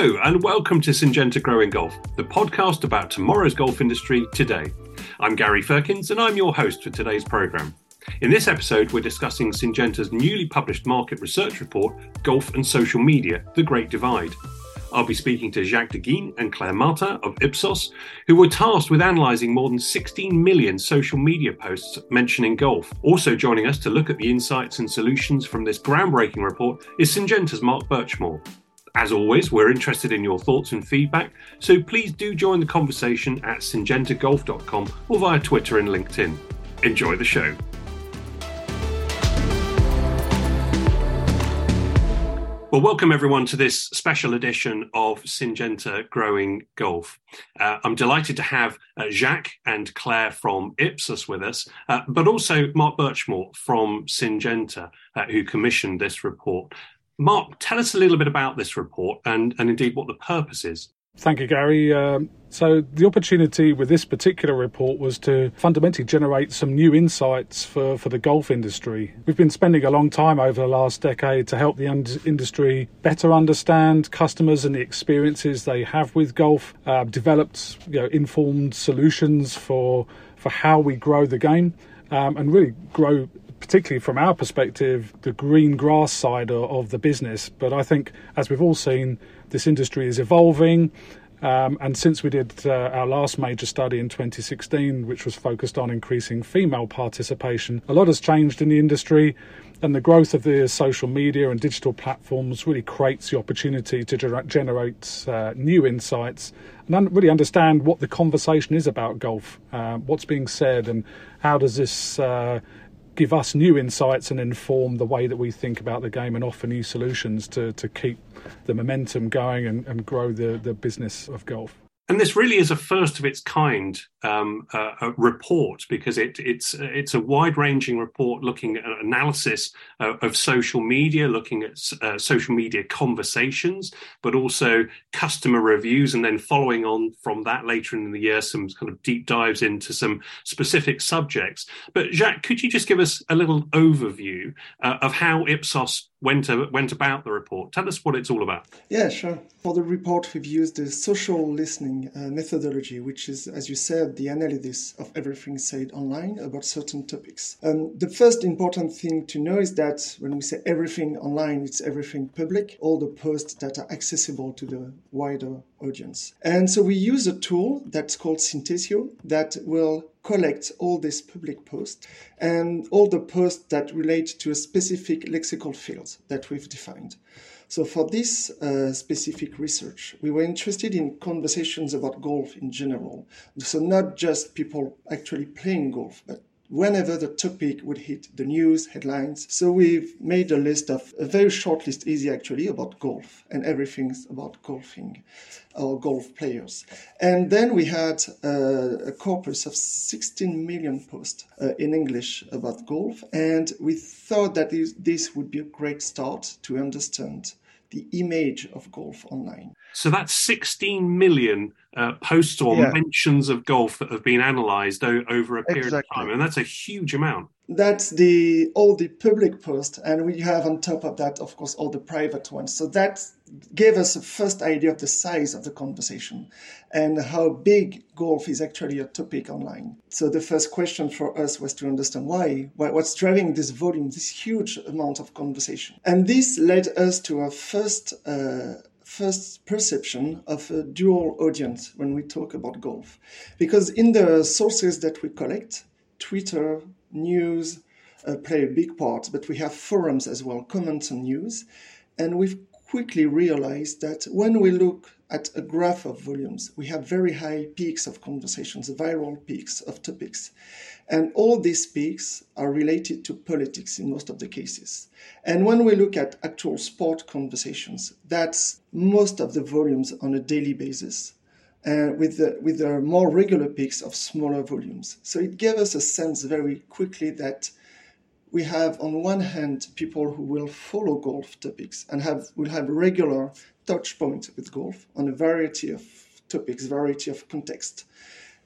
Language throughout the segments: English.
Hello, and welcome to Syngenta Growing Golf, the podcast about tomorrow's golf industry today. I'm Gary Firkins, and I'm your host for today's programme. In this episode, we're discussing Syngenta's newly published market research report, Golf and Social Media The Great Divide. I'll be speaking to Jacques Deguine and Claire Martin of Ipsos, who were tasked with analysing more than 16 million social media posts mentioning golf. Also joining us to look at the insights and solutions from this groundbreaking report is Syngenta's Mark Birchmore. As always, we're interested in your thoughts and feedback, so please do join the conversation at syngentagolf.com or via Twitter and LinkedIn. Enjoy the show. Well, welcome everyone to this special edition of Syngenta Growing Golf. Uh, I'm delighted to have uh, Jacques and Claire from Ipsos with us, uh, but also Mark Birchmore from Syngenta, uh, who commissioned this report. Mark, tell us a little bit about this report and, and indeed what the purpose is. Thank you, Gary. Um, so, the opportunity with this particular report was to fundamentally generate some new insights for, for the golf industry. We've been spending a long time over the last decade to help the industry better understand customers and the experiences they have with golf, uh, developed you know, informed solutions for, for how we grow the game. Um, and really grow particularly from our perspective, the green grass side of, the business. But I think, as we've all seen, this industry is evolving. Um, and since we did uh, our last major study in 2016, which was focused on increasing female participation, a lot has changed in the industry. And the growth of the social media and digital platforms really creates the opportunity to ger- generate uh, new insights and un- really understand what the conversation is about golf, uh, what's being said, and how does this uh, give us new insights and inform the way that we think about the game and offer new solutions to, to keep the momentum going and, and grow the, the business of golf. And this really is a first of its kind um, uh, report because it, it's it's a wide ranging report looking at analysis uh, of social media, looking at uh, social media conversations, but also customer reviews, and then following on from that later in the year, some kind of deep dives into some specific subjects. But Jacques, could you just give us a little overview uh, of how Ipsos went to, went about the report. Tell us what it's all about. Yeah, sure. For the report, we've used the social listening uh, methodology, which is, as you said, the analysis of everything said online about certain topics. Um, the first important thing to know is that when we say everything online, it's everything public, all the posts that are accessible to the wider audience. And so we use a tool that's called Synthesio that will collect all these public posts and all the posts that relate to a specific lexical field that we've defined. So for this uh, specific research, we were interested in conversations about golf in general. So not just people actually playing golf, but whenever the topic would hit the news headlines. So we've made a list of a very short list, easy actually, about golf and everything about golfing or golf players. And then we had uh, a corpus of 16 million posts uh, in English about golf. And we thought that this would be a great start to understand the image of golf online. So that's 16 million uh, posts or yeah. mentions of golf that have been analysed o- over a period exactly. of time, and that's a huge amount. That's the all the public posts, and we have on top of that, of course, all the private ones. So that gave us a first idea of the size of the conversation and how big golf is actually a topic online. So the first question for us was to understand why, why what's driving this volume, this huge amount of conversation, and this led us to our first. Uh, first perception of a dual audience when we talk about golf. Because in the sources that we collect, Twitter, news uh, play a big part, but we have forums as well, comments on news. And we've quickly realized that when we look at a graph of volumes, we have very high peaks of conversations, viral peaks of topics. And all these peaks are related to politics in most of the cases. And when we look at actual sport conversations, that's most of the volumes on a daily basis. Uh, with the, with the more regular peaks of smaller volumes. So it gave us a sense very quickly that we have on one hand people who will follow golf topics and have will have regular touch points with golf on a variety of topics, variety of context.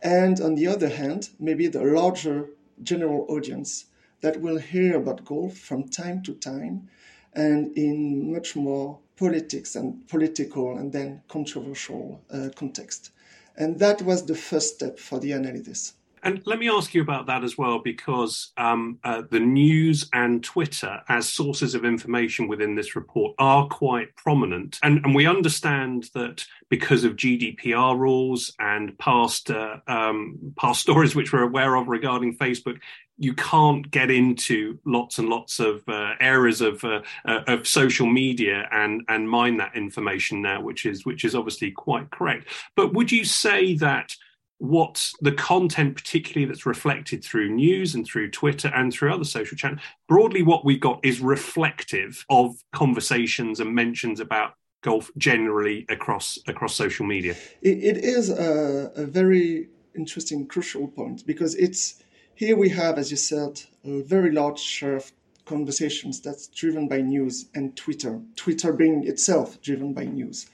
And on the other hand, maybe the larger general audience that will hear about golf from time to time and in much more politics and political and then controversial uh, context. And that was the first step for the analysis. And let me ask you about that as well, because um, uh, the news and Twitter as sources of information within this report are quite prominent. And, and we understand that because of GDPR rules and past uh, um, past stories which we're aware of regarding Facebook, you can't get into lots and lots of uh, areas of uh, uh, of social media and and mine that information now, which is which is obviously quite correct. But would you say that what the content particularly that's reflected through news and through twitter and through other social channels broadly what we've got is reflective of conversations and mentions about golf generally across across social media it, it is a, a, very interesting crucial point because it's here we have as you said a very large share of conversations that's driven by news and twitter twitter being itself driven by news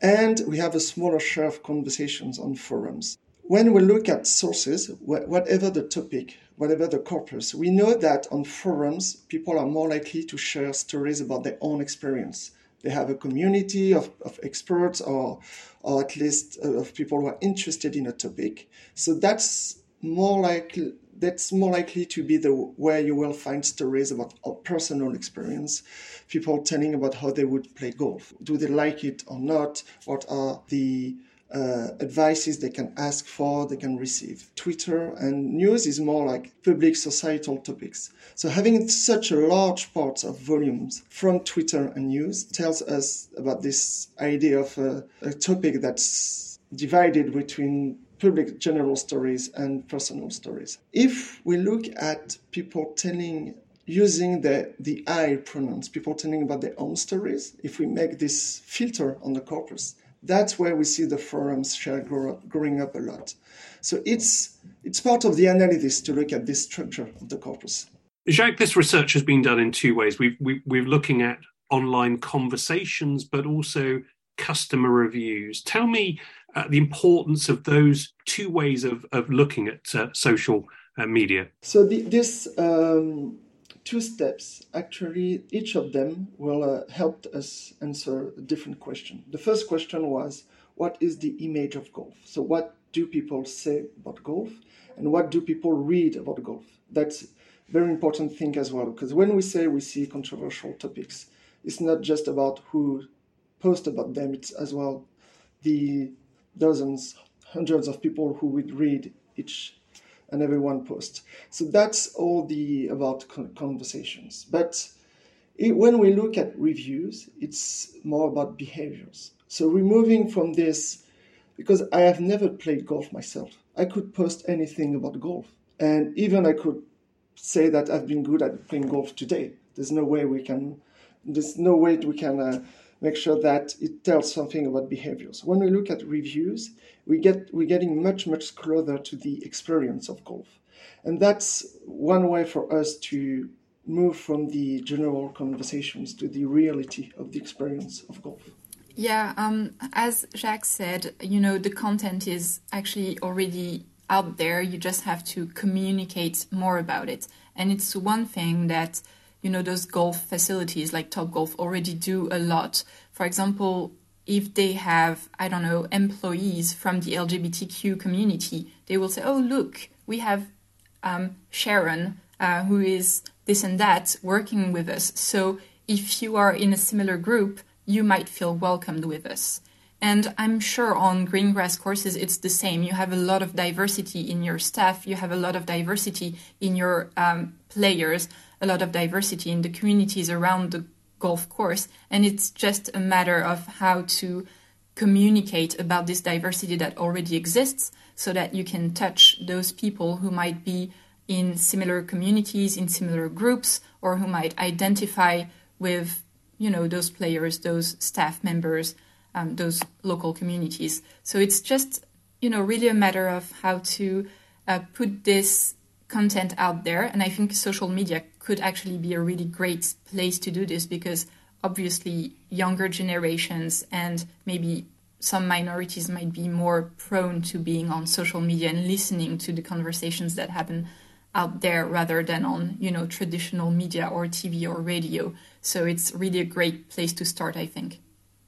and we have a smaller share of conversations on forums when we look at sources, whatever the topic, whatever the corpus, we know that on forums, people are more likely to share stories about their own experience. They have a community of, of experts or, or at least uh, of people who are interested in a topic. So that's more likely that's more likely to be the where you will find stories about personal experience people telling about how they would play golf do they like it or not what are the uh, advices they can ask for, they can receive. Twitter and news is more like public societal topics. So having such a large part of volumes from Twitter and news tells us about this idea of a, a topic that's divided between public general stories and personal stories. If we look at people telling using the, the I pronouns, people telling about their own stories, if we make this filter on the corpus, that's where we see the forums share grow growing up a lot. So it's it's part of the analysis to look at this structure of the corpus. Jacques, this research has been done in two ways. We've, we, we're looking at online conversations, but also customer reviews. Tell me uh, the importance of those two ways of, of looking at uh, social uh, media. So the, this um, two steps. Actually, each of them will uh, help us answer a different question. The first question was, what is the image of golf? So, what do people say about golf, and what do people read about golf? That's very important thing as well, because when we say we see controversial topics, it's not just about who post about them; it's as well the dozens, hundreds of people who would read each and every one post. So that's all the about conversations. But it, when we look at reviews, it's more about behaviors. So removing from this, because I have never played golf myself, I could post anything about golf, and even I could say that I've been good at playing golf today. There's no way we can. There's no way we can. Uh, make sure that it tells something about behaviors. When we look at reviews, we get we're getting much much closer to the experience of golf, and that's one way for us to move from the general conversations to the reality of the experience of golf. Yeah, um, as Jacques said, you know the content is actually already out there. You just have to communicate more about it, and it's one thing that you know those golf facilities like Top Golf already do a lot. For example, if they have I don't know employees from the LGBTQ community, they will say, "Oh, look, we have um, Sharon, uh, who is this and that, working with us. So if you are in a similar group, you might feel welcomed with us." And I'm sure on green grass courses, it's the same. You have a lot of diversity in your staff, you have a lot of diversity in your um, players a lot of diversity in the communities around the golf course. And it's just a matter of how to communicate about this diversity that already exists so that you can touch those people who might be in similar communities, in similar groups, or who might identify with, you know, those players, those staff members, um, those local communities. So it's just, you know, really a matter of how to uh, put this content out there. And I think social media could actually be a really great place to do this because obviously younger generations and maybe some minorities might be more prone to being on social media and listening to the conversations that happen out there rather than on you know traditional media or TV or radio. So it's really a great place to start, I think.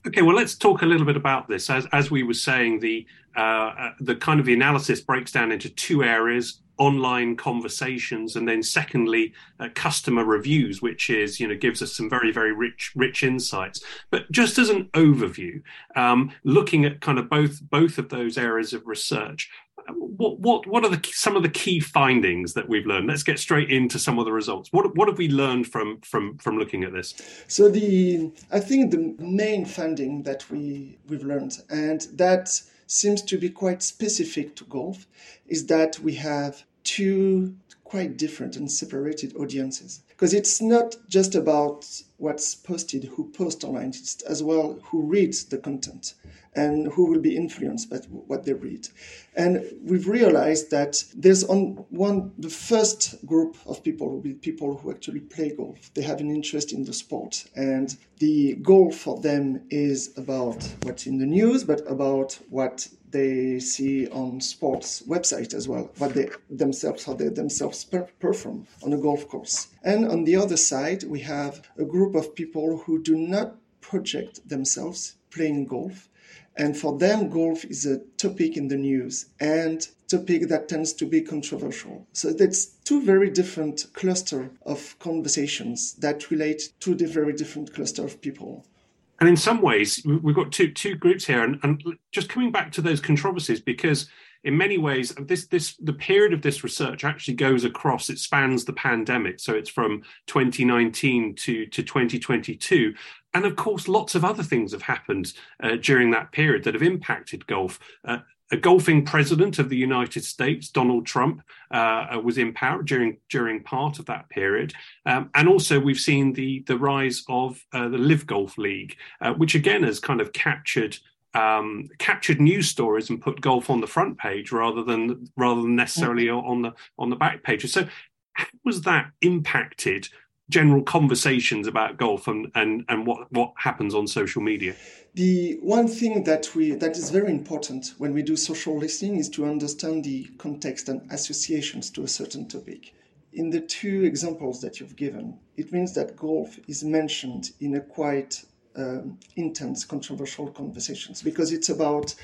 Okay, well, let's talk a little bit about this. As as we were saying, the uh, uh the kind of the analysis breaks down into two areas: online conversations, and then secondly, uh, customer reviews, which is you know gives us some very very rich rich insights. But just as an overview, um, looking at kind of both both of those areas of research, what what what are the some of the key findings that we've learned? Let's get straight into some of the results. What what have we learned from from from looking at this? So the I think the main finding that we we've learned and that seems to be quite specific to golf is that we have two quite different and separated audiences because it's not just about what's posted who posts online it's as well who reads the content and who will be influenced by what they read. And we've realized that there's on one the first group of people will be people who actually play golf. They have an interest in the sport, and the goal for them is about what's in the news, but about what they see on sports websites as well, what they themselves how they themselves perform on a golf course. And on the other side, we have a group of people who do not project themselves playing golf and for them, golf is a topic in the news and topic that tends to be controversial. So that's two very different cluster of conversations that relate to the very different cluster of people. And in some ways, we've got two two groups here, and, and just coming back to those controversies, because in many ways, this this the period of this research actually goes across. It spans the pandemic, so it's from 2019 to to 2022, and of course, lots of other things have happened uh, during that period that have impacted golf. Uh, a golfing president of the United States, Donald Trump, uh, was in power during during part of that period, um, and also we've seen the the rise of uh, the LIV Golf League, uh, which again has kind of captured um, captured news stories and put golf on the front page rather than rather than necessarily mm-hmm. on the on the back pages. So, how was that impacted general conversations about golf and, and, and what, what happens on social media? The one thing that we that is very important when we do social listening is to understand the context and associations to a certain topic. In the two examples that you've given, it means that golf is mentioned in a quite um, intense, controversial conversations because it's about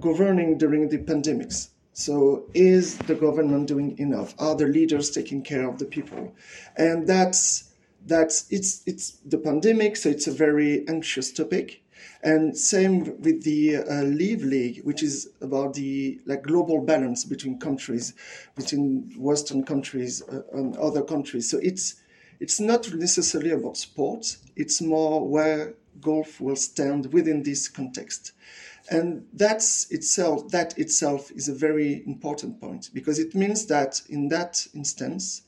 governing during the pandemics. So, is the government doing enough? Are the leaders taking care of the people? And that's that's it's it's the pandemic, so it's a very anxious topic. And same with the uh, LIV League, which is about the like global balance between countries, between Western countries uh, and other countries. So it's it's not necessarily about sports. It's more where golf will stand within this context. And that's itself, that itself is a very important point because it means that in that instance,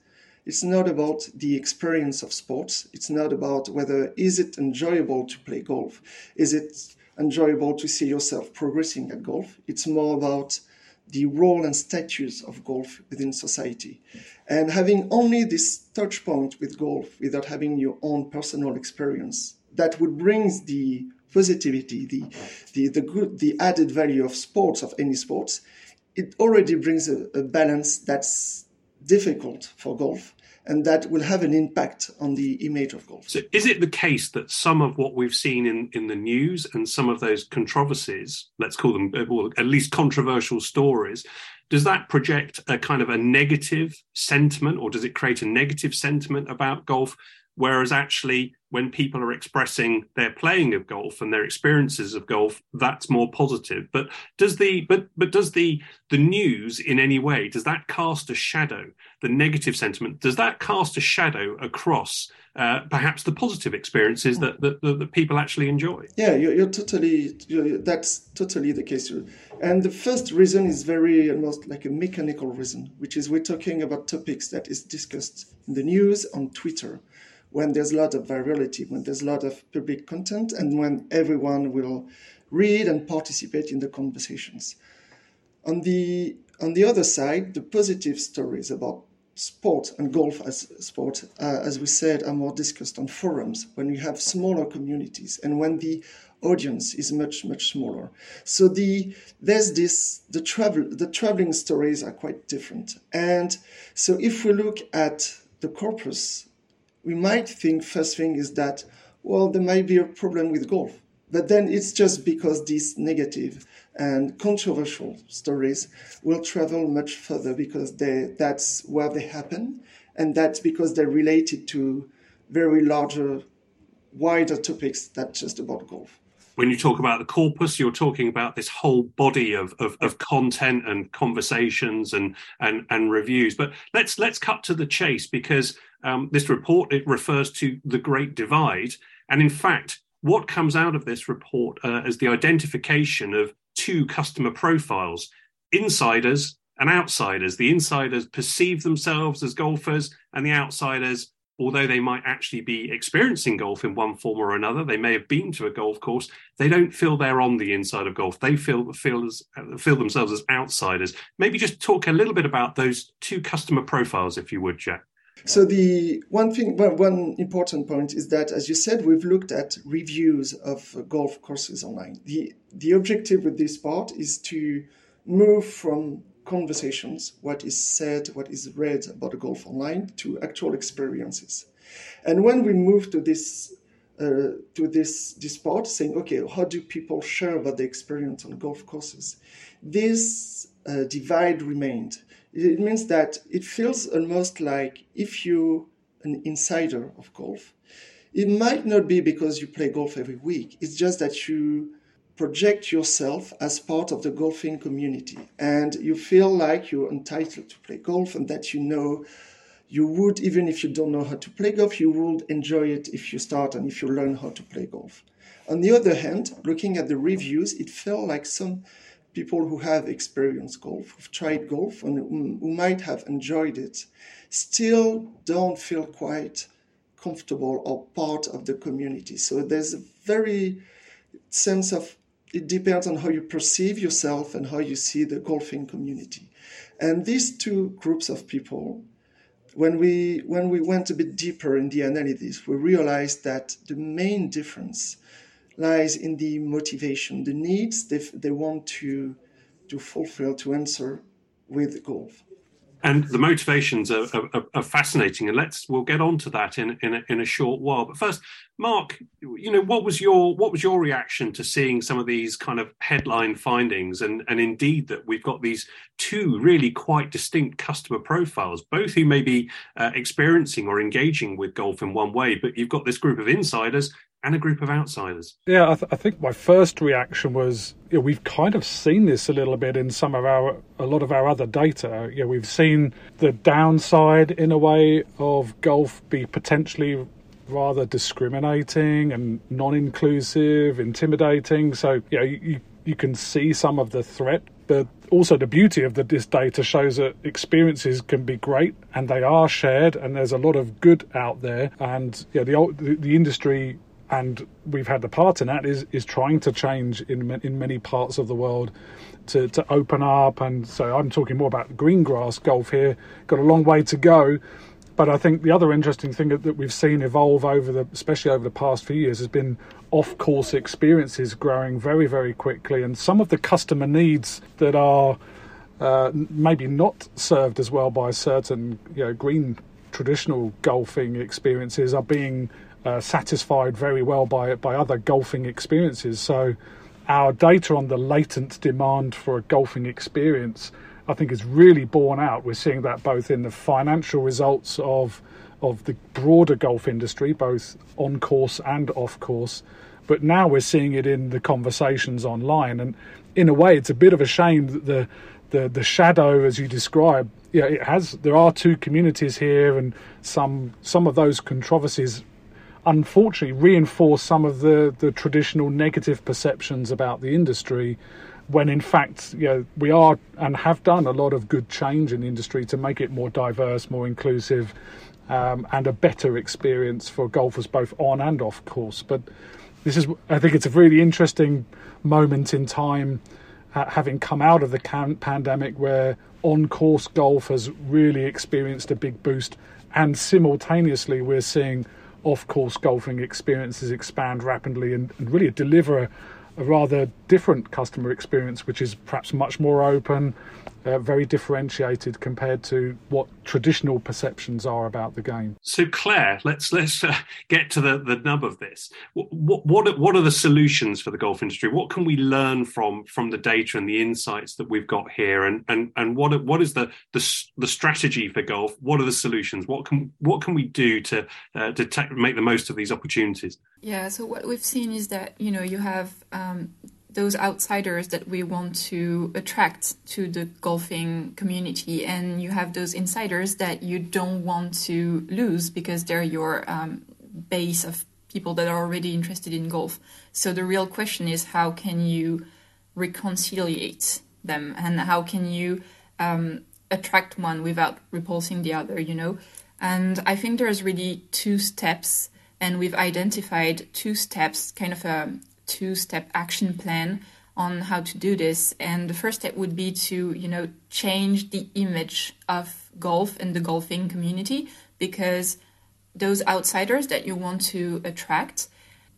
it's not about the experience of sports. It's not about whether is it enjoyable to play golf? Is it enjoyable to see yourself progressing at golf? It's more about the role and status of golf within society. And having only this touch point with golf without having your own personal experience, that would bring the positivity, the, the, the good, the added value of sports, of any sports, it already brings a, a balance that's difficult for golf and that will have an impact on the image of golf. So, is it the case that some of what we've seen in, in the news and some of those controversies, let's call them, or at least controversial stories, does that project a kind of a negative sentiment, or does it create a negative sentiment about golf? Whereas actually, when people are expressing their playing of golf and their experiences of golf, that's more positive. But does the but but does the the news in any way does that cast a shadow? The negative sentiment does that cast a shadow across uh, perhaps the positive experiences that, that, that people actually enjoy? Yeah, you're, you're totally you're, that's totally the case. And the first reason is very almost like a mechanical reason, which is we're talking about topics that is discussed in the news on Twitter when there's a lot of virality, when there's a lot of public content, and when everyone will read and participate in the conversations. On the on the other side, the positive stories about sport and golf as sport, uh, as we said, are more discussed on forums when you have smaller communities and when the audience is much much smaller. So the there's this the travel the traveling stories are quite different. And so if we look at the corpus, we might think first thing is that well there might be a problem with golf, but then it's just because these negative and controversial stories will travel much further because they that's where they happen, and that's because they're related to very larger wider topics than just about golf. When you talk about the corpus, you're talking about this whole body of, of, of content and conversations and, and, and reviews. But let's let's cut to the chase because um, this report it refers to the Great Divide, and in fact, what comes out of this report uh, is the identification of two customer profiles: insiders and outsiders. The insiders perceive themselves as golfers, and the outsiders although they might actually be experiencing golf in one form or another, they may have been to a golf course. They don't feel they're on the inside of golf. They feel feel as feel themselves as outsiders. Maybe just talk a little bit about those two customer profiles, if you would, Jack. So the one thing, one important point is that, as you said, we've looked at reviews of golf courses online. the The objective with this part is to move from conversations, what is said, what is read about golf online, to actual experiences. And when we move to this uh, to this this part, saying, okay, how do people share about the experience on golf courses? This uh, divide remained. It means that it feels almost like if you an insider of golf, it might not be because you play golf every week. It's just that you project yourself as part of the golfing community and you feel like you're entitled to play golf and that you know you would even if you don't know how to play golf you would enjoy it if you start and if you learn how to play golf on the other hand looking at the reviews it felt like some people who have experienced golf who've tried golf and who might have enjoyed it still don't feel quite comfortable or part of the community so there's a very sense of it depends on how you perceive yourself and how you see the golfing community. And these two groups of people, when we when we went a bit deeper in the analysis, we realized that the main difference lies in the motivation, the needs they, they want to to fulfill to answer with golf and the motivations are, are, are, fascinating and let's we'll get on to that in in a, in a short while. But first mark you know what was your what was your reaction to seeing some of these kind of headline findings? And and indeed that we've got these two really quite distinct customer profiles both who may be uh, experiencing or engaging with golf in one way but you've got this group of insiders and a group of outsiders. Yeah, I, th- I think my first reaction was you know, we've kind of seen this a little bit in some of our a lot of our other data. You know, we've seen the downside in a way of golf be potentially rather discriminating and non-inclusive, intimidating. So you know, you, you can see some of the threat but also the beauty of the, this data shows that experiences can be great and they are shared and there's a lot of good out there and yeah the, the, the industry and we've had the part in that is is trying to change in in many parts of the world to to open up. And so I'm talking more about green grass golf here. Got a long way to go. But I think the other interesting thing that we've seen evolve over the especially over the past few years has been off course experiences growing very very quickly. And some of the customer needs that are uh, maybe not served as well by certain you know green traditional golfing experiences are being uh, satisfied very well by by other golfing experiences. So our data on the latent demand for a golfing experience, I think, is really borne out. We're seeing that both in the financial results of of the broader golf industry, both on course and off course. But now we're seeing it in the conversations online, and in a way, it's a bit of a shame that the the the shadow, as you describe, yeah, it has. There are two communities here, and some some of those controversies unfortunately reinforce some of the, the traditional negative perceptions about the industry when in fact you know, we are and have done a lot of good change in the industry to make it more diverse, more inclusive, um, and a better experience for golfers both on and off course. But this is, I think, it's a really interesting moment in time, uh, having come out of the can- pandemic, where on course golf has really experienced a big boost, and simultaneously we're seeing off course golfing experiences expand rapidly and, and really deliver a, a rather different customer experience, which is perhaps much more open, uh, very differentiated compared to what traditional perceptions are about the game. So, Claire, let's let's uh, get to the, the nub of this. What, what what are the solutions for the golf industry? What can we learn from from the data and the insights that we've got here? And and and what what is the the, the strategy for golf? What are the solutions? What can what can we do to uh, to te- make the most of these opportunities? Yeah. So what we've seen is that you know you have um, those outsiders that we want to attract to the golfing community, and you have those insiders that you don't want to lose because they're your um, base of people that are already interested in golf. So the real question is how can you reconciliate them, and how can you um, attract one without repulsing the other? You know, and I think there's really two steps and we've identified two steps, kind of a, two step action plan on how to do this. And the first step would be to, you know, change the image of golf and the golfing community because those outsiders that you want to attract,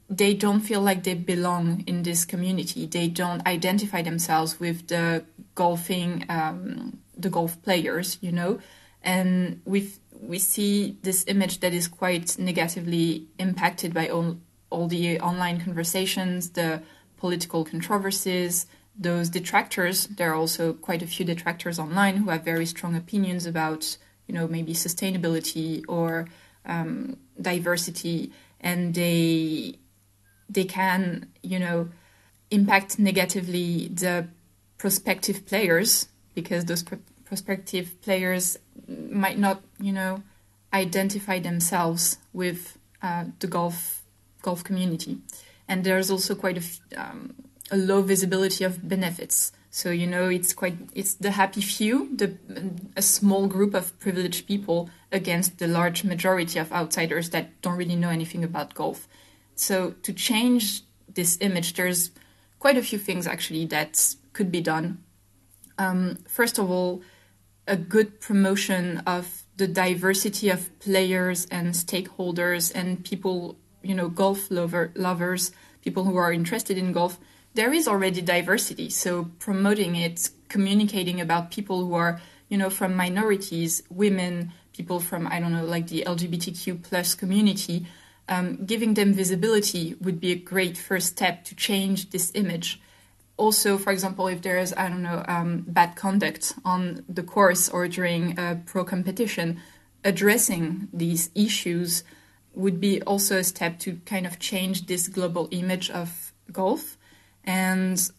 they don't feel like they belong in this community. They don't identify themselves with the golfing, um, the golf players, you know. And we we see this image that is quite negatively impacted by all, all the online conversations, the political controversies, those detractors. There are also quite a few detractors online who have very strong opinions about, you know, maybe sustainability or um, diversity, and they they can, you know, impact negatively the prospective players because those pr- prospective players might not, you know, identify themselves with uh, the golf golf community. And there's also quite a, um, a low visibility of benefits. So you know, it's quite it's the happy few, the a small group of privileged people against the large majority of outsiders that don't really know anything about golf. So to change this image, there's quite a few things actually that could be done. Um, first of all, a good promotion of the diversity of players and stakeholders and people you know golf lover lovers, people who are interested in golf, there is already diversity. So promoting it, communicating about people who are you know from minorities, women, people from I don't know like the LGBTQ plus community, um, giving them visibility would be a great first step to change this image. Also, for example, if there is I don't know um, bad conduct on the course or during a pro competition, addressing these issues would be also a step to kind of change this global image of golf. And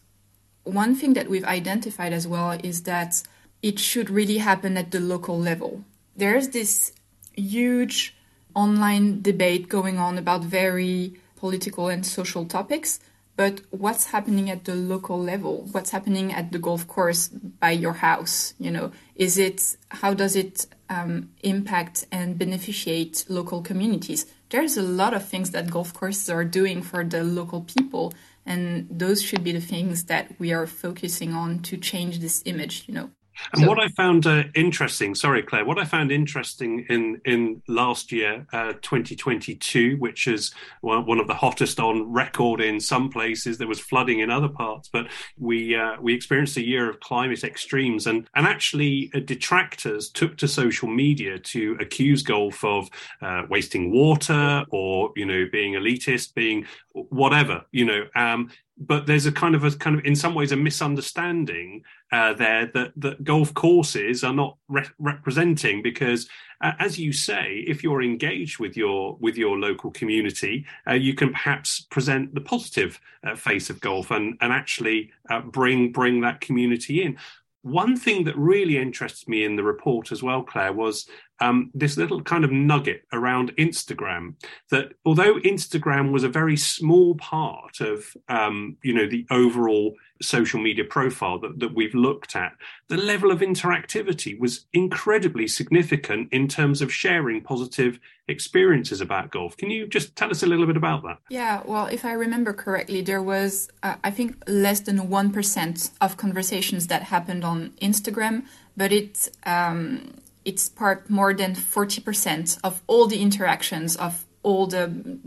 one thing that we've identified as well is that it should really happen at the local level. There's this huge online debate going on about very political and social topics, but what's happening at the local level? What's happening at the golf course by your house? You know, is it how does it um, impact and beneficiate local communities. There's a lot of things that golf courses are doing for the local people, and those should be the things that we are focusing on to change this image. You know. And so, what I found uh, interesting, sorry, Claire, what I found interesting in in last year, uh, 2022, which is one of the hottest on record in some places. There was flooding in other parts, but we uh, we experienced a year of climate extremes, and and actually uh, detractors took to social media to accuse golf of uh, wasting water or you know being elitist, being whatever, you know. Um, but there's a kind of a kind of in some ways a misunderstanding uh, there that that golf courses are not re- representing because uh, as you say if you're engaged with your with your local community uh, you can perhaps present the positive uh, face of golf and and actually uh, bring bring that community in. One thing that really interested me in the report as well, Claire, was um, this little kind of nugget around Instagram. That although Instagram was a very small part of, um, you know, the overall social media profile that, that we've looked at, the level of interactivity was incredibly significant in terms of sharing positive experiences about golf. Can you just tell us a little bit about that? Yeah, well, if I remember correctly, there was, uh, I think, less than 1% of conversations that happened on Instagram, but it, um, it sparked more than 40% of all the interactions of all the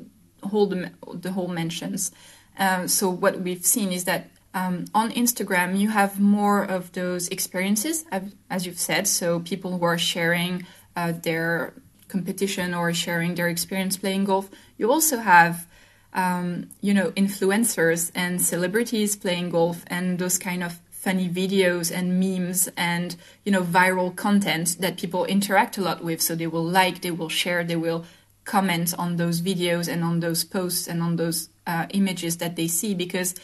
whole the, the whole mentions. Um, so what we've seen is that um, on Instagram you have more of those experiences, as you've said. So people who are sharing uh, their competition or sharing their experience playing golf. You also have um, you know influencers and celebrities playing golf and those kind of funny videos and memes and you know viral content that people interact a lot with so they will like they will share they will comment on those videos and on those posts and on those uh, images that they see because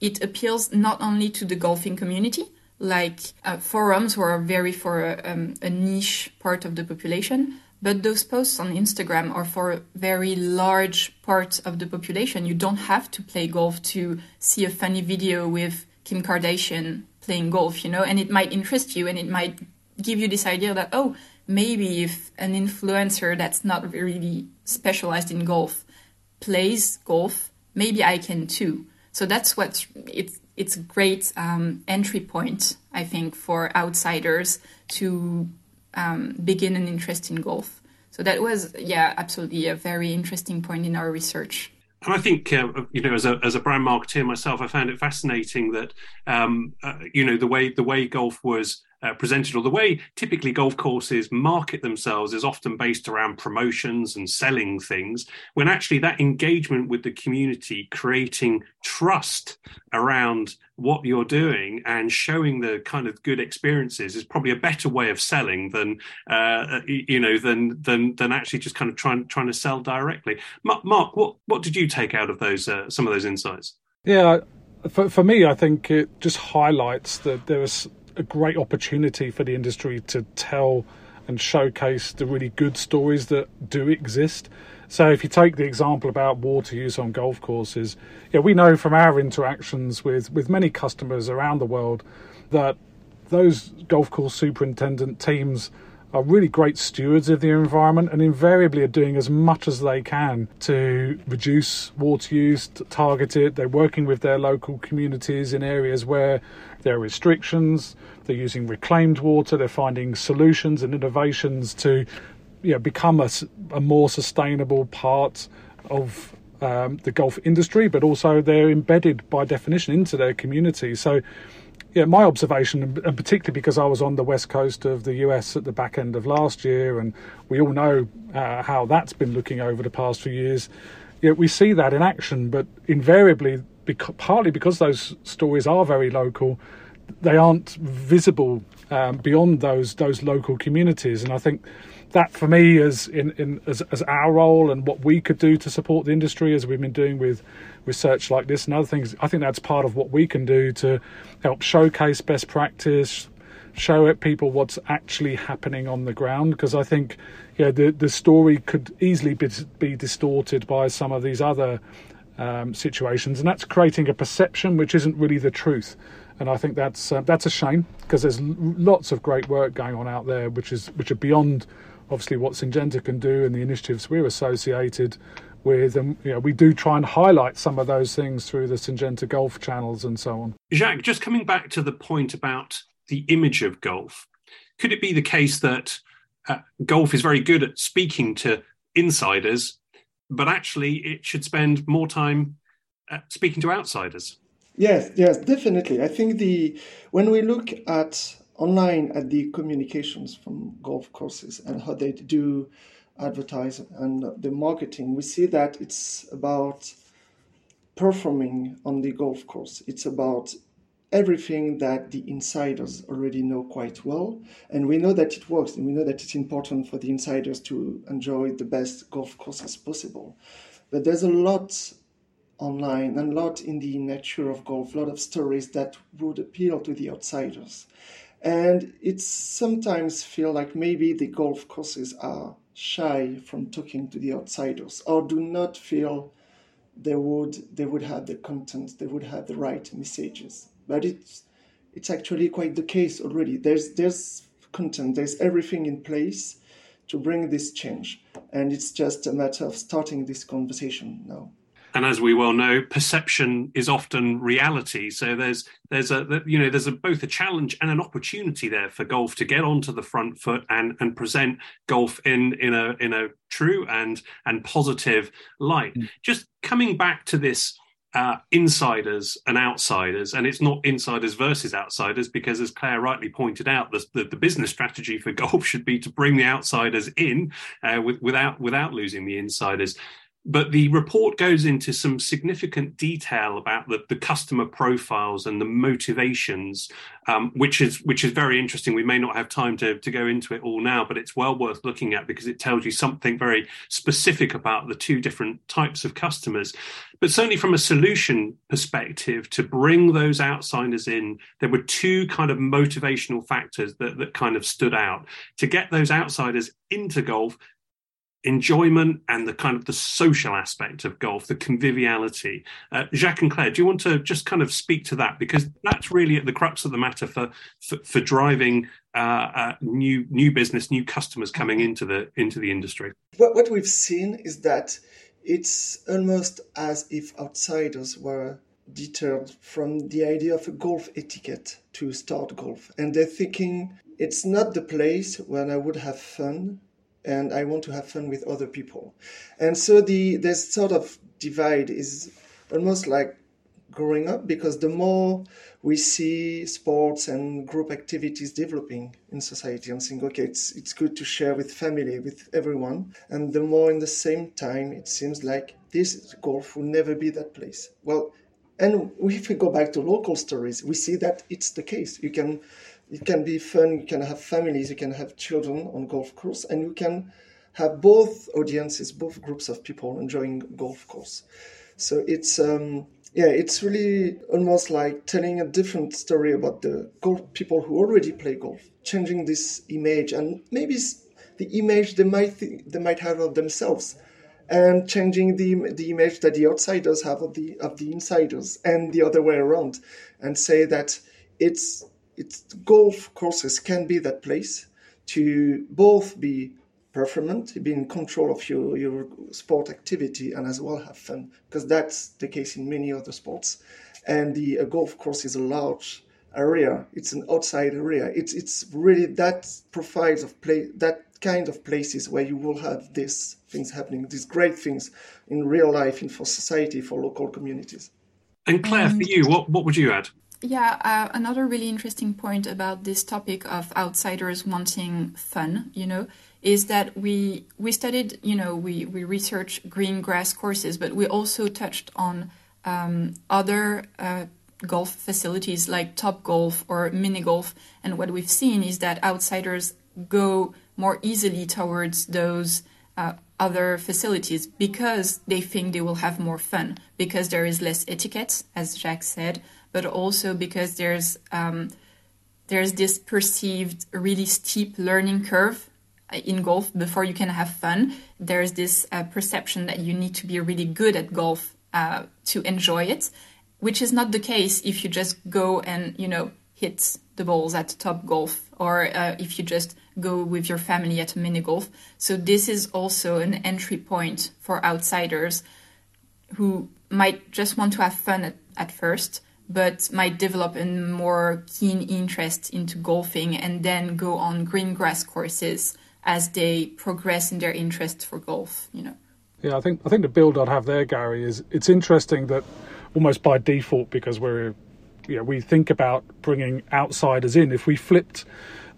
it appeals not only to the golfing community like uh, forums who are very for a, um, a niche part of the population but those posts on Instagram are for a very large part of the population. You don't have to play golf to see a funny video with Kim Kardashian playing golf, you know, and it might interest you and it might give you this idea that, oh, maybe if an influencer that's not really specialized in golf plays golf, maybe I can too. So that's what it's it's a great um, entry point, I think, for outsiders to um, begin an interest in golf. So that was, yeah, absolutely a very interesting point in our research. And I think, uh, you know, as a as a brand marketer myself, I found it fascinating that, um, uh, you know, the way the way golf was uh, presented. Or the way typically golf courses market themselves is often based around promotions and selling things when actually that engagement with the community creating trust around what you're doing and showing the kind of good experiences is probably a better way of selling than uh, you know than than than actually just kind of trying trying to sell directly. Mark what what did you take out of those uh, some of those insights? Yeah for, for me, I think it just highlights that there is a great opportunity for the industry to tell and showcase the really good stories that do exist. So, if you take the example about water use on golf courses, yeah, we know from our interactions with, with many customers around the world that those golf course superintendent teams are really great stewards of the environment and invariably are doing as much as they can to reduce water use, target it. They're working with their local communities in areas where there are restrictions. They're using reclaimed water. They're finding solutions and innovations to you know, become a, a more sustainable part of um, the golf industry, but also they're embedded by definition into their community. So yeah, my observation, and particularly because I was on the west coast of the US at the back end of last year, and we all know uh, how that's been looking over the past few years. Yeah, we see that in action, but invariably, because, partly because those stories are very local, they aren't visible um, beyond those those local communities, and I think that for me is in, in as, as our role and what we could do to support the industry as we've been doing with research like this and other things i think that's part of what we can do to help showcase best practice show it people what's actually happening on the ground. Because i think yeah the the story could easily be, be distorted by some of these other um, situations. And that's creating a perception which isn't really the truth. And I think that's uh, that's a shame because there's lots of great work going on out there, which is which are beyond obviously what Syngenta can do and the initiatives we're associated with. And you know, we do try and highlight some of those things through the Syngenta golf channels and so on. Jacques, just coming back to the point about the image of golf, could it be the case that uh, golf is very good at speaking to insiders, but actually it should spend more time uh, speaking to outsiders? Yes, yes, definitely. I think the when we look at online at the communications from golf courses and how they do advertise and the marketing, we see that it's about performing on the golf course. It's about everything that the insiders already know quite well. And we know that it works, and we know that it's important for the insiders to enjoy the best golf courses possible. But there's a lot online and a lot in the nature of golf, a lot of stories that would appeal to the outsiders. And it sometimes feel like maybe the golf courses are shy from talking to the outsiders or do not feel they would they would have the content, they would have the right messages. But it's it's actually quite the case already. There's there's content, there's everything in place to bring this change. And it's just a matter of starting this conversation now. And as we well know, perception is often reality. So there's there's a you know there's a, both a challenge and an opportunity there for golf to get onto the front foot and and present golf in in a in a true and and positive light. Mm. Just coming back to this uh, insiders and outsiders, and it's not insiders versus outsiders because, as Claire rightly pointed out, the, the, the business strategy for golf should be to bring the outsiders in uh, with, without without losing the insiders but the report goes into some significant detail about the, the customer profiles and the motivations, um, which is which is very interesting. We may not have time to, to go into it all now, but it's well worth looking at because it tells you something very specific about the two different types of customers. But certainly from a solution perspective, to bring those outsiders in, there were two kind of motivational factors that, that kind of stood out. To get those outsiders into golf, enjoyment and the kind of the social aspect of golf, the conviviality. Uh, Jacques and Claire, do you want to just kind of speak to that because that's really at the crux of the matter for for, for driving uh, uh, new new business, new customers coming into the into the industry. What, what we've seen is that it's almost as if outsiders were deterred from the idea of a golf etiquette to start golf, and they're thinking it's not the place where I would have fun and I want to have fun with other people. And so the this sort of divide is almost like growing up because the more we see sports and group activities developing in society and saying, okay, it's it's good to share with family, with everyone, and the more in the same time it seems like this golf will never be that place. Well, and if we go back to local stories, we see that it's the case. You can it can be fun. You can have families, you can have children on golf course, and you can have both audiences, both groups of people enjoying golf course. So it's um, yeah, it's really almost like telling a different story about the golf people who already play golf, changing this image and maybe the image they might think, they might have of themselves, and changing the the image that the outsiders have of the of the insiders, and the other way around, and say that it's it's golf courses can be that place to both be performant, be in control of your, your sport activity, and as well have fun, because that's the case in many other sports. And the a golf course is a large area; it's an outside area. It's it's really that profiles of play that kind of places where you will have these things happening, these great things in real life, in for society, for local communities. And Claire, for you, what what would you add? Yeah, uh, another really interesting point about this topic of outsiders wanting fun, you know, is that we we studied, you know, we we researched green grass courses, but we also touched on um, other uh, golf facilities like Top Golf or Mini Golf, and what we've seen is that outsiders go more easily towards those uh, other facilities because they think they will have more fun because there is less etiquette, as Jacques said but also because there's um, there's this perceived really steep learning curve uh, in golf before you can have fun. There's this uh, perception that you need to be really good at golf uh, to enjoy it, which is not the case if you just go and you know hit the balls at top golf or uh, if you just go with your family at a mini golf. So this is also an entry point for outsiders who might just want to have fun at, at first but might develop a more keen interest into golfing and then go on green grass courses as they progress in their interest for golf you know. Yeah i think i think the build i'd have there gary is it's interesting that almost by default because we're you know, we think about bringing outsiders in if we flipped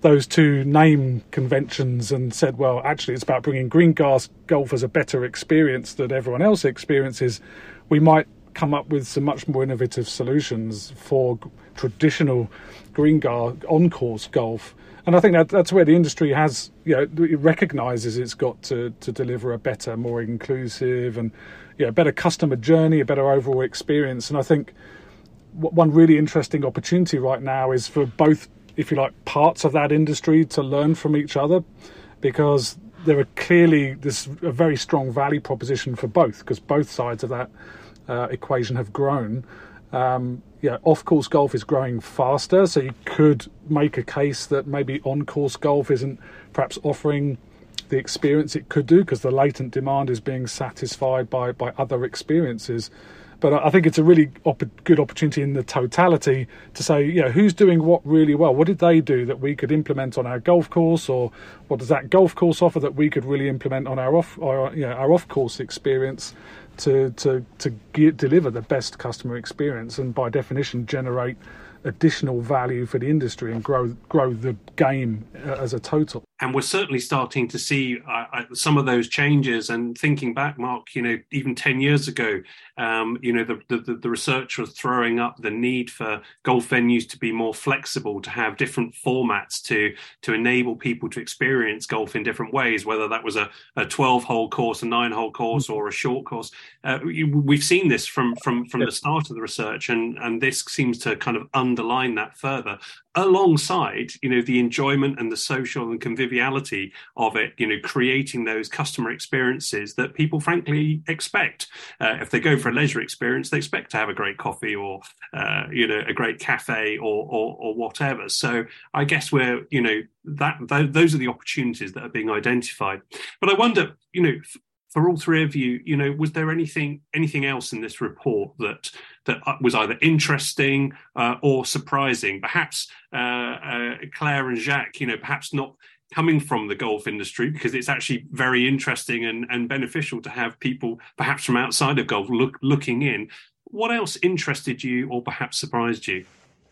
those two name conventions and said, well, actually, it's about bringing green grass golf as a better experience that everyone else experiences, we might come up with some much more innovative solutions for traditional green gar- on course golf. And I think that that's where the industry has, you know, it recognises it's got to, to deliver a better, more inclusive, and you know, better customer journey, a better overall experience. And I think one really interesting opportunity right now is for both, if you like, parts of that industry to learn from each other, because there are clearly this a very strong value proposition for both, because both sides of that uh, equation have grown. Um, yeah, off course golf is growing faster, so you could make a case that maybe on course golf isn't perhaps offering the experience it could do because the latent demand is being satisfied by by other experiences. But I think it's a really op- good opportunity in the totality to say, you know, who's doing what really well? What did they do that we could implement on our golf course, or what does that golf course offer that we could really implement on our off, you know, our off course experience to to to get, deliver the best customer experience, and by definition generate additional value for the industry and grow grow the game uh, as a total and we're certainly starting to see uh, uh, some of those changes. And thinking back, Mark, you know, even ten years ago, um, you know, the, the, the research was throwing up the need for golf venues to be more flexible, to have different formats to to enable people to experience golf in different ways, whether that was a, a twelve hole course, a nine hole course, mm-hmm. or a short course. Uh, we've seen this from from from the start of the research, and and this seems to kind of underline that further alongside you know the enjoyment and the social and conviviality of it you know creating those customer experiences that people frankly expect. Uh, if they go for a leisure experience they expect to have a great coffee or uh, you know a great cafe or, or, or whatever. So i guess we're you know that th- those are the opportunities that are being identified. But i wonder you know for all three of you, you know, was there anything anything else in this report that that uh, was either interesting uh, or surprising? Perhaps uh, uh, Claire and Jacques, you know, perhaps not coming from the golf industry because it's actually very interesting and, and beneficial to have people perhaps from outside of golf look, looking in. What else interested you or perhaps surprised you?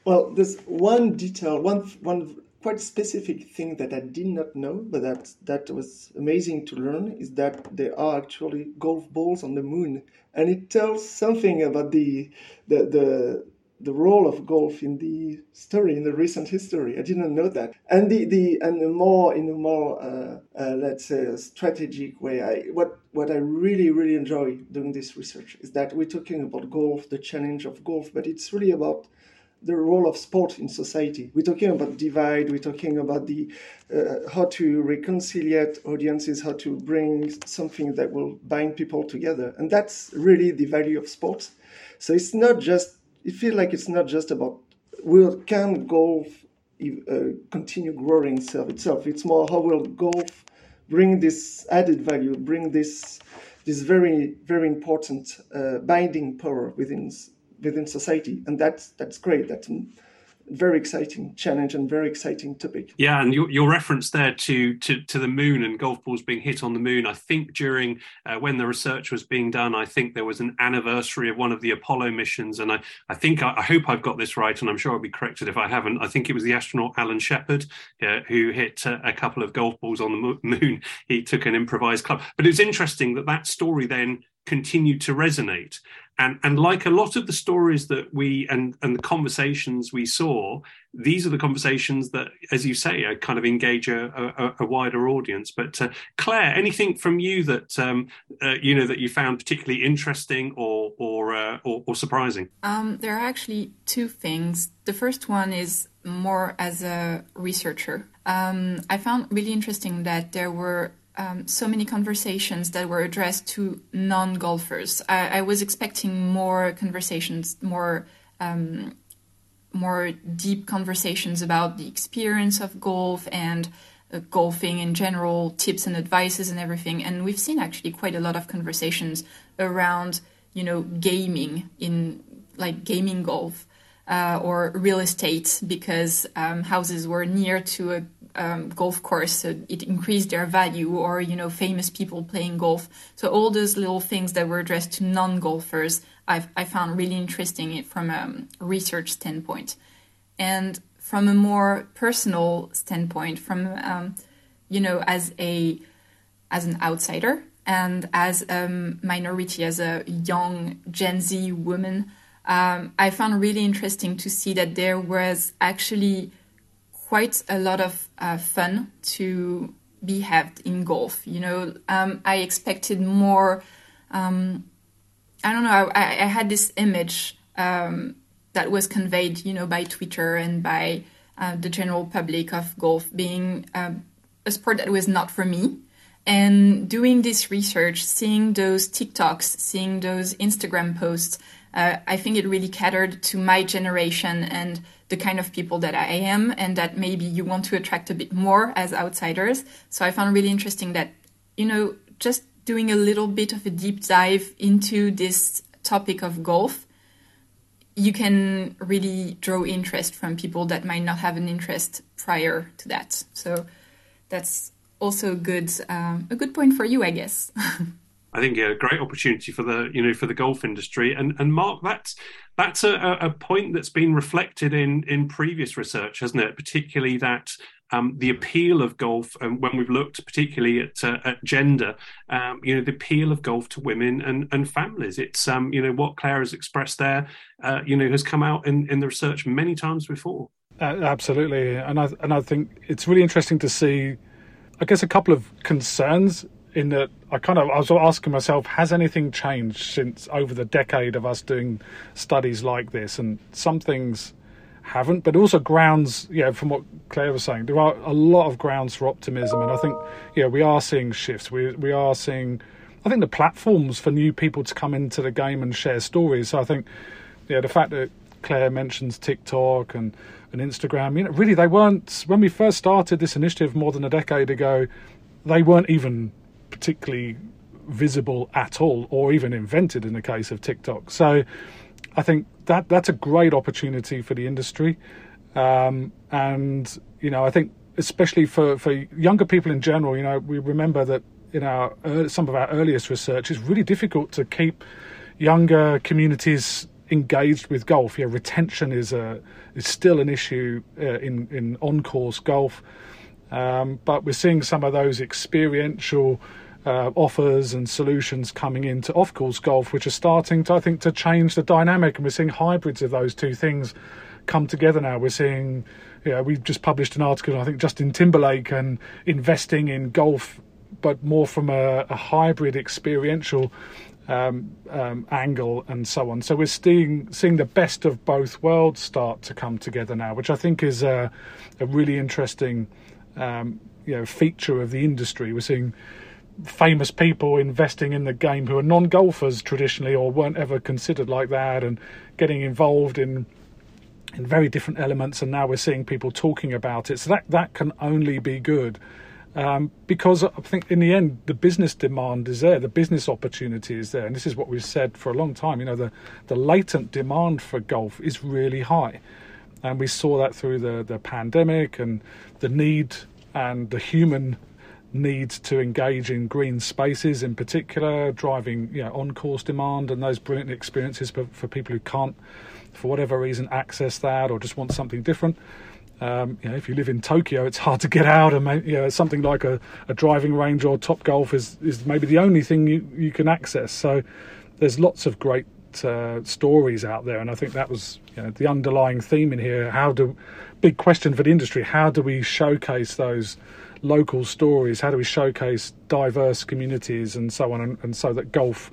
Well, there's one detail, one one quite specific thing that I did not know, but that that was amazing to learn is that there are actually golf balls on the moon, and it tells something about the the the the role of golf in the story in the recent history. I didn't know that, and the the and the more in a more uh, uh, let's say strategic way. I what what I really really enjoy doing this research is that we're talking about golf, the challenge of golf, but it's really about the role of sport in society. We're talking about divide. We're talking about the uh, how to reconcile audiences, how to bring something that will bind people together, and that's really the value of sport. So it's not just. It feels like it's not just about will can golf uh, continue growing itself. It's more how will golf bring this added value, bring this this very very important uh, binding power within within society, and that's that's great. That's very exciting challenge and very exciting topic. Yeah, and your, your reference there to, to to the moon and golf balls being hit on the moon. I think during uh, when the research was being done, I think there was an anniversary of one of the Apollo missions, and I I think I, I hope I've got this right, and I'm sure I'll be corrected if I haven't. I think it was the astronaut Alan Shepard uh, who hit uh, a couple of golf balls on the moon. He took an improvised club, but it's interesting that that story then continued to resonate. And and like a lot of the stories that we and and the conversations we saw these are the conversations that as you say kind of engage a, a, a wider audience. But uh, claire anything from you that um, uh, you know that you found particularly interesting or or uh, or, or, surprising? Um, there are actually two things. The first one is more as a researcher. Um, i found really interesting that there were um, so many conversations that were addressed to non golfers. I, I, was expecting more conversations, more um, more deep conversations about the experience of golf and uh, golfing in general, tips and advices and everything. And we've seen actually quite a lot of conversations around, you know, gaming in like gaming golf uh, or real estate because um, houses were near to a um, golf course, so it increased their value, or you know, famous people playing golf. So all those little things that were addressed to non-golfers, I've, I found really interesting from a research standpoint, and from a more personal standpoint, from um, you know, as a as an outsider and as a minority, as a young Gen Z woman, um, I found really interesting to see that there was actually quite a lot of uh, fun to be had in golf. You know, um, I expected more. Um, I don't know. I, I had this image um, that was conveyed, you know, by Twitter and by uh, the general public of golf being um, a sport that was not for me. And doing this research, seeing those TikToks, seeing those Instagram posts, uh, I think it really catered to my generation and the kind of people that I am, and that maybe you want to attract a bit more as outsiders. So I found really interesting that, you know, just doing a little bit of a deep dive into this topic of golf, you can really draw interest from people that might not have an interest prior to that. So that's also a good um, a good point for you, I guess. I think yeah, a great opportunity for the you know for the golf industry. And and Mark, that's that's a, a point that's been reflected in in previous research, hasn't it? Particularly that um, the appeal of golf, and when we've looked particularly at, uh, at gender, um, you know, the appeal of golf to women and, and families. It's, um, you know, what Claire has expressed there, uh, you know, has come out in, in the research many times before. Uh, absolutely, and I and I think it's really interesting to see. I guess a couple of concerns in that I kind of I was asking myself, has anything changed since over the decade of us doing studies like this? And some things haven't, but also grounds, yeah, from what Claire was saying, there are a lot of grounds for optimism, and I think, yeah, we are seeing shifts. We we are seeing, I think, the platforms for new people to come into the game and share stories. So I think, yeah, the fact that Claire mentions TikTok and and Instagram, you know, really they weren't when we first started this initiative more than a decade ago, they weren't even particularly visible at all, or even invented in the case of TikTok. So I think that that's a great opportunity for the industry, um, and you know I think especially for for younger people in general, you know we remember that in our uh, some of our earliest research it's really difficult to keep younger communities engaged with golf. Yeah, retention is a is still an issue uh, in in on course golf. Um, but we're seeing some of those experiential uh, offers and solutions coming into off course golf, which are starting to, I think, to change the dynamic. And we're seeing hybrids of those two things come together now. We're seeing, yeah, we've just published an article, I think, Justin Timberlake and investing in golf, but more from a, a hybrid experiential um, um, angle and so on. So we're seeing seeing the best of both worlds start to come together now, which I think is a, a really interesting um, you know feature of the industry. We're seeing famous people investing in the game who are non-golfers traditionally or weren't ever considered like that, and getting involved in in very different elements. And now we're seeing people talking about it. So that that can only be good. Um, because I think in the end the business demand is there, the business opportunity is there, and this is what we've said for a long time. You know, the the latent demand for golf is really high, and we saw that through the the pandemic and the need and the human need to engage in green spaces in particular, driving you know, on course demand and those brilliant experiences for, for people who can't, for whatever reason, access that or just want something different. Um, you know, if you live in Tokyo, it's hard to get out, and you know, something like a, a driving range or Top Golf is, is maybe the only thing you, you can access. So there's lots of great uh, stories out there, and I think that was you know, the underlying theme in here. How do big question for the industry? How do we showcase those local stories? How do we showcase diverse communities and so on, and, and so that golf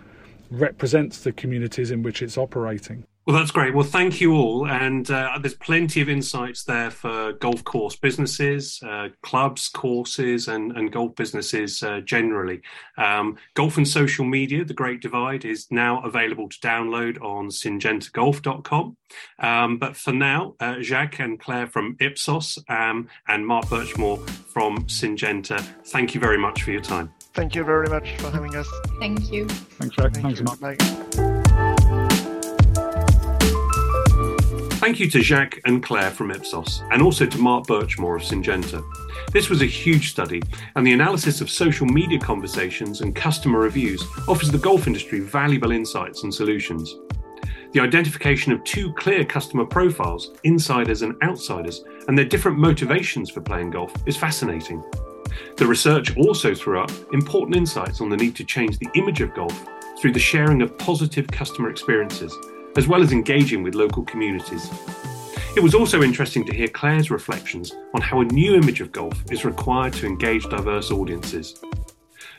represents the communities in which it's operating? Well, that's great. Well, thank you all. And uh, there's plenty of insights there for golf course businesses, uh, clubs, courses, and, and golf businesses uh, generally. Um, golf and social media, The Great Divide, is now available to download on syngentagolf.com. Um, but for now, uh, Jacques and Claire from Ipsos um, and Mark Birchmore from Syngenta, thank you very much for your time. Thank you very much for having us. Thank you. Thanks, Jacques. Thank Thanks, Mark. Bye. Thank you to Jacques and Claire from Ipsos, and also to Mark Birchmore of Syngenta. This was a huge study, and the analysis of social media conversations and customer reviews offers the golf industry valuable insights and solutions. The identification of two clear customer profiles, insiders and outsiders, and their different motivations for playing golf is fascinating. The research also threw up important insights on the need to change the image of golf through the sharing of positive customer experiences as well as engaging with local communities. It was also interesting to hear Claire's reflections on how a new image of golf is required to engage diverse audiences.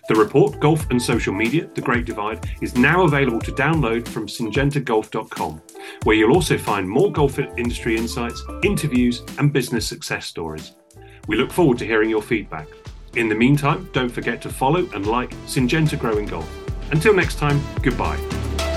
The report, Golf and Social Media The Great Divide, is now available to download from syngentagolf.com, where you'll also find more golf industry insights, interviews, and business success stories. We look forward to hearing your feedback. In the meantime, don't forget to follow and like Syngenta Growing Golf. Until next time, goodbye.